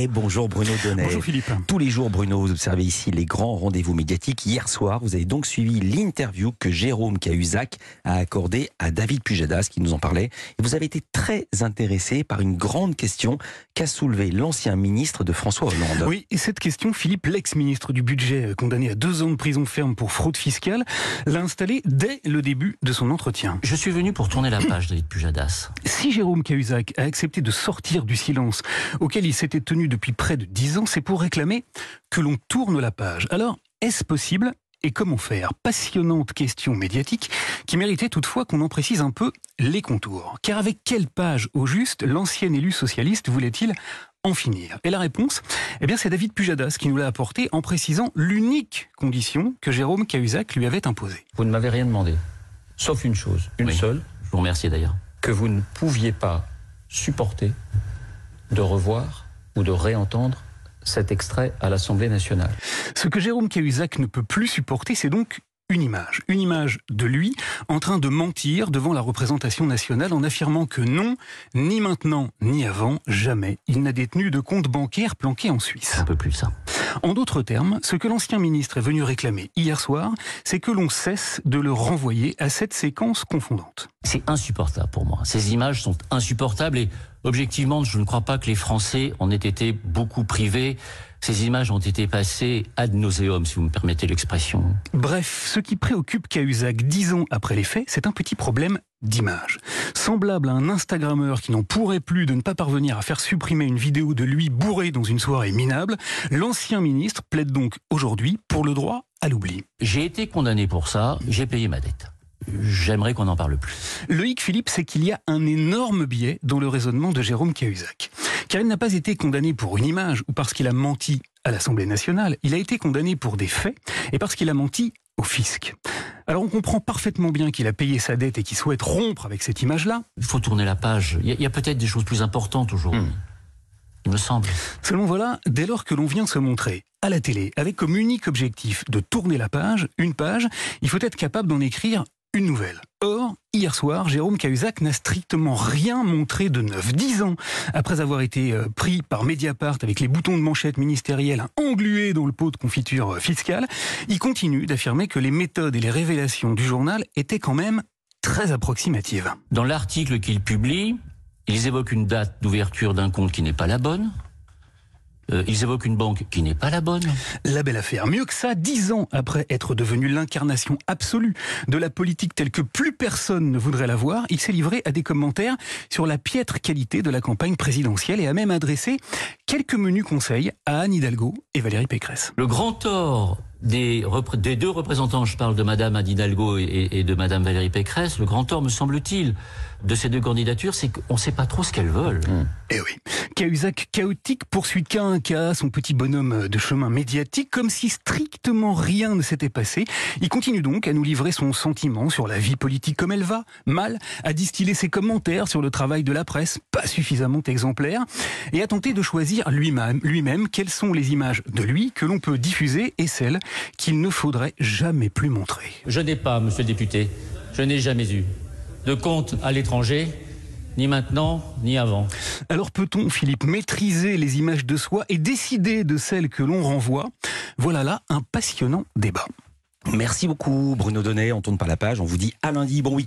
Et bonjour Bruno Donnet. Bonjour Philippe. Tous les jours, Bruno, vous observez ici les grands rendez-vous médiatiques. Hier soir, vous avez donc suivi l'interview que Jérôme Cahuzac a accordée à David Pujadas, qui nous en parlait. Et vous avez été très intéressé par une grande question qu'a soulevée l'ancien ministre de François Hollande. Oui, et cette question, Philippe, l'ex-ministre du Budget, condamné à deux ans de prison ferme pour fraude fiscale, l'a installé dès le début de son entretien. Je suis venu pour tourner la page, David Pujadas. Si Jérôme Cahuzac a accepté de sortir du silence auquel il s'était tenu depuis près de dix ans, c'est pour réclamer que l'on tourne la page. Alors, est-ce possible et comment faire? Passionnante question médiatique qui méritait toutefois qu'on en précise un peu les contours. Car avec quelle page au juste l'ancien élu socialiste voulait-il en finir? Et la réponse, eh bien, c'est David Pujadas qui nous l'a apporté en précisant l'unique condition que Jérôme Cahuzac lui avait imposée. Vous ne m'avez rien demandé, sauf une chose, une Oui. seule, je vous remercie d'ailleurs, que vous ne pouviez pas supporter de revoir ou de réentendre cet extrait à l'Assemblée nationale. Ce que Jérôme Cahuzac ne peut plus supporter, c'est donc une image. Une image de lui en train de mentir devant la représentation nationale en affirmant que non, ni maintenant, ni avant, jamais, il n'a détenu de compte bancaire planqué en Suisse. Un peu plus ça. En d'autres termes, ce que l'ancien ministre est venu réclamer hier soir, c'est que l'on cesse de le renvoyer à cette séquence confondante. C'est insupportable pour moi. Ces images sont insupportables et objectivement, je ne crois pas que les Français en aient été beaucoup privés. Ces images ont été passées ad nauseum, si vous me permettez l'expression. Bref, ce qui préoccupe Cahuzac dix ans après les faits, c'est un petit problème d'image. Semblable à un Instagrammeur qui n'en pourrait plus de ne pas parvenir à faire supprimer une vidéo de lui bourré dans une soirée minable, l'ancien ministre plaide donc aujourd'hui pour le droit à l'oubli. J'ai été condamné pour ça, j'ai payé ma dette. J'aimerais qu'on n'en parle plus. Le hic, Philippe, c'est qu'il y a un énorme biais dans le raisonnement de Jérôme Cahuzac. Car il n'a pas été condamné pour une image ou parce qu'il a menti à l'Assemblée nationale, il a été condamné pour des faits et parce qu'il a menti au fisc. Alors on comprend parfaitement bien qu'il a payé sa dette et qu'il souhaite rompre avec cette image-là. Il faut tourner la page. Il y a, peut-être des choses plus importantes aujourd'hui. Hmm. Il me semble. Seulement voilà, dès lors que l'on vient se montrer à la télé avec comme unique objectif de tourner la page, une page, il faut être capable d'en écrire une nouvelle. Or, hier soir, Jérôme Cahuzac n'a strictement rien montré de neuf. Dix ans après avoir été euh, pris par Mediapart avec les boutons de manchette ministériels englués dans le pot de confiture euh, fiscale, il continue d'affirmer que les méthodes et les révélations du journal étaient quand même très approximatives. Dans l'article qu'ils publient, ils évoquent une date d'ouverture d'un compte qui n'est pas la bonne. Euh, ils évoquent une banque qui n'est pas la bonne. La belle affaire. Mieux que ça, dix ans après être devenu l'incarnation absolue de la politique telle que plus personne ne voudrait la voir, il s'est livré à des commentaires sur la piètre qualité de la campagne présidentielle et a même adressé quelques menus conseils à Anne Hidalgo et Valérie Pécresse. Le grand tort des, deux représentants, je parle de Madame Anne Hidalgo et, et de Madame Valérie Pécresse, le grand tort, me semble-t-il, de ces deux candidatures, c'est qu'on ne sait pas trop ce qu'elles veulent. Eh oui. Cahuzac chaotique poursuit cas un cas son petit bonhomme de chemin médiatique comme si strictement rien ne s'était passé. Il continue donc à nous livrer son sentiment sur la vie politique comme elle va, mal, à distiller ses commentaires sur le travail de la presse, pas suffisamment exemplaire, et à tenter de choisir lui-même lui-même quelles sont les images de lui que l'on peut diffuser et celles qu'il ne faudrait jamais plus montrer. Je n'ai pas, monsieur le député, je n'ai jamais eu de compte à l'étranger, ni maintenant, ni avant. Alors peut-on, Philippe, maîtriser les images de soi et décider de celles que l'on renvoie? Voilà là un passionnant débat. Merci beaucoup Bruno Donnet, on tourne pas la page, on vous dit à lundi, bon week